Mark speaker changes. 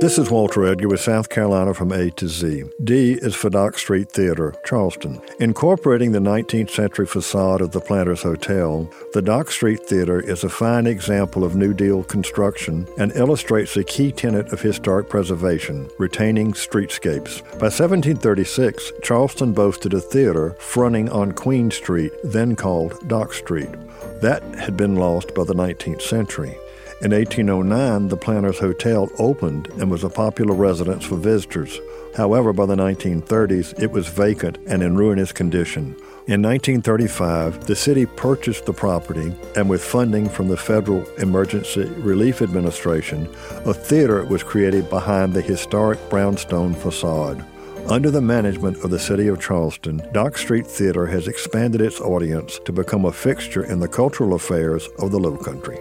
Speaker 1: This is Walter Edgar with South Carolina from A to Z. D is for Dock Street Theater, Charleston. Incorporating the 19th century facade of the Planters Hotel, the Dock Street Theater is a fine example of New Deal construction and illustrates a key tenet of historic preservation, retaining streetscapes. By 1736, Charleston boasted a theater fronting on Queen Street, then called Dock Street. That had been lost by the 19th century. In 1809, the Planters Hotel opened and was a popular residence for visitors. However, by the 1930s, it was vacant and in ruinous condition. In 1935, the city purchased the property, and with funding from the Federal Emergency Relief Administration, a theater was created behind the historic brownstone facade. Under the management of the City of Charleston, Dock Street Theater has expanded its audience to become a fixture in the cultural affairs of the Low Country.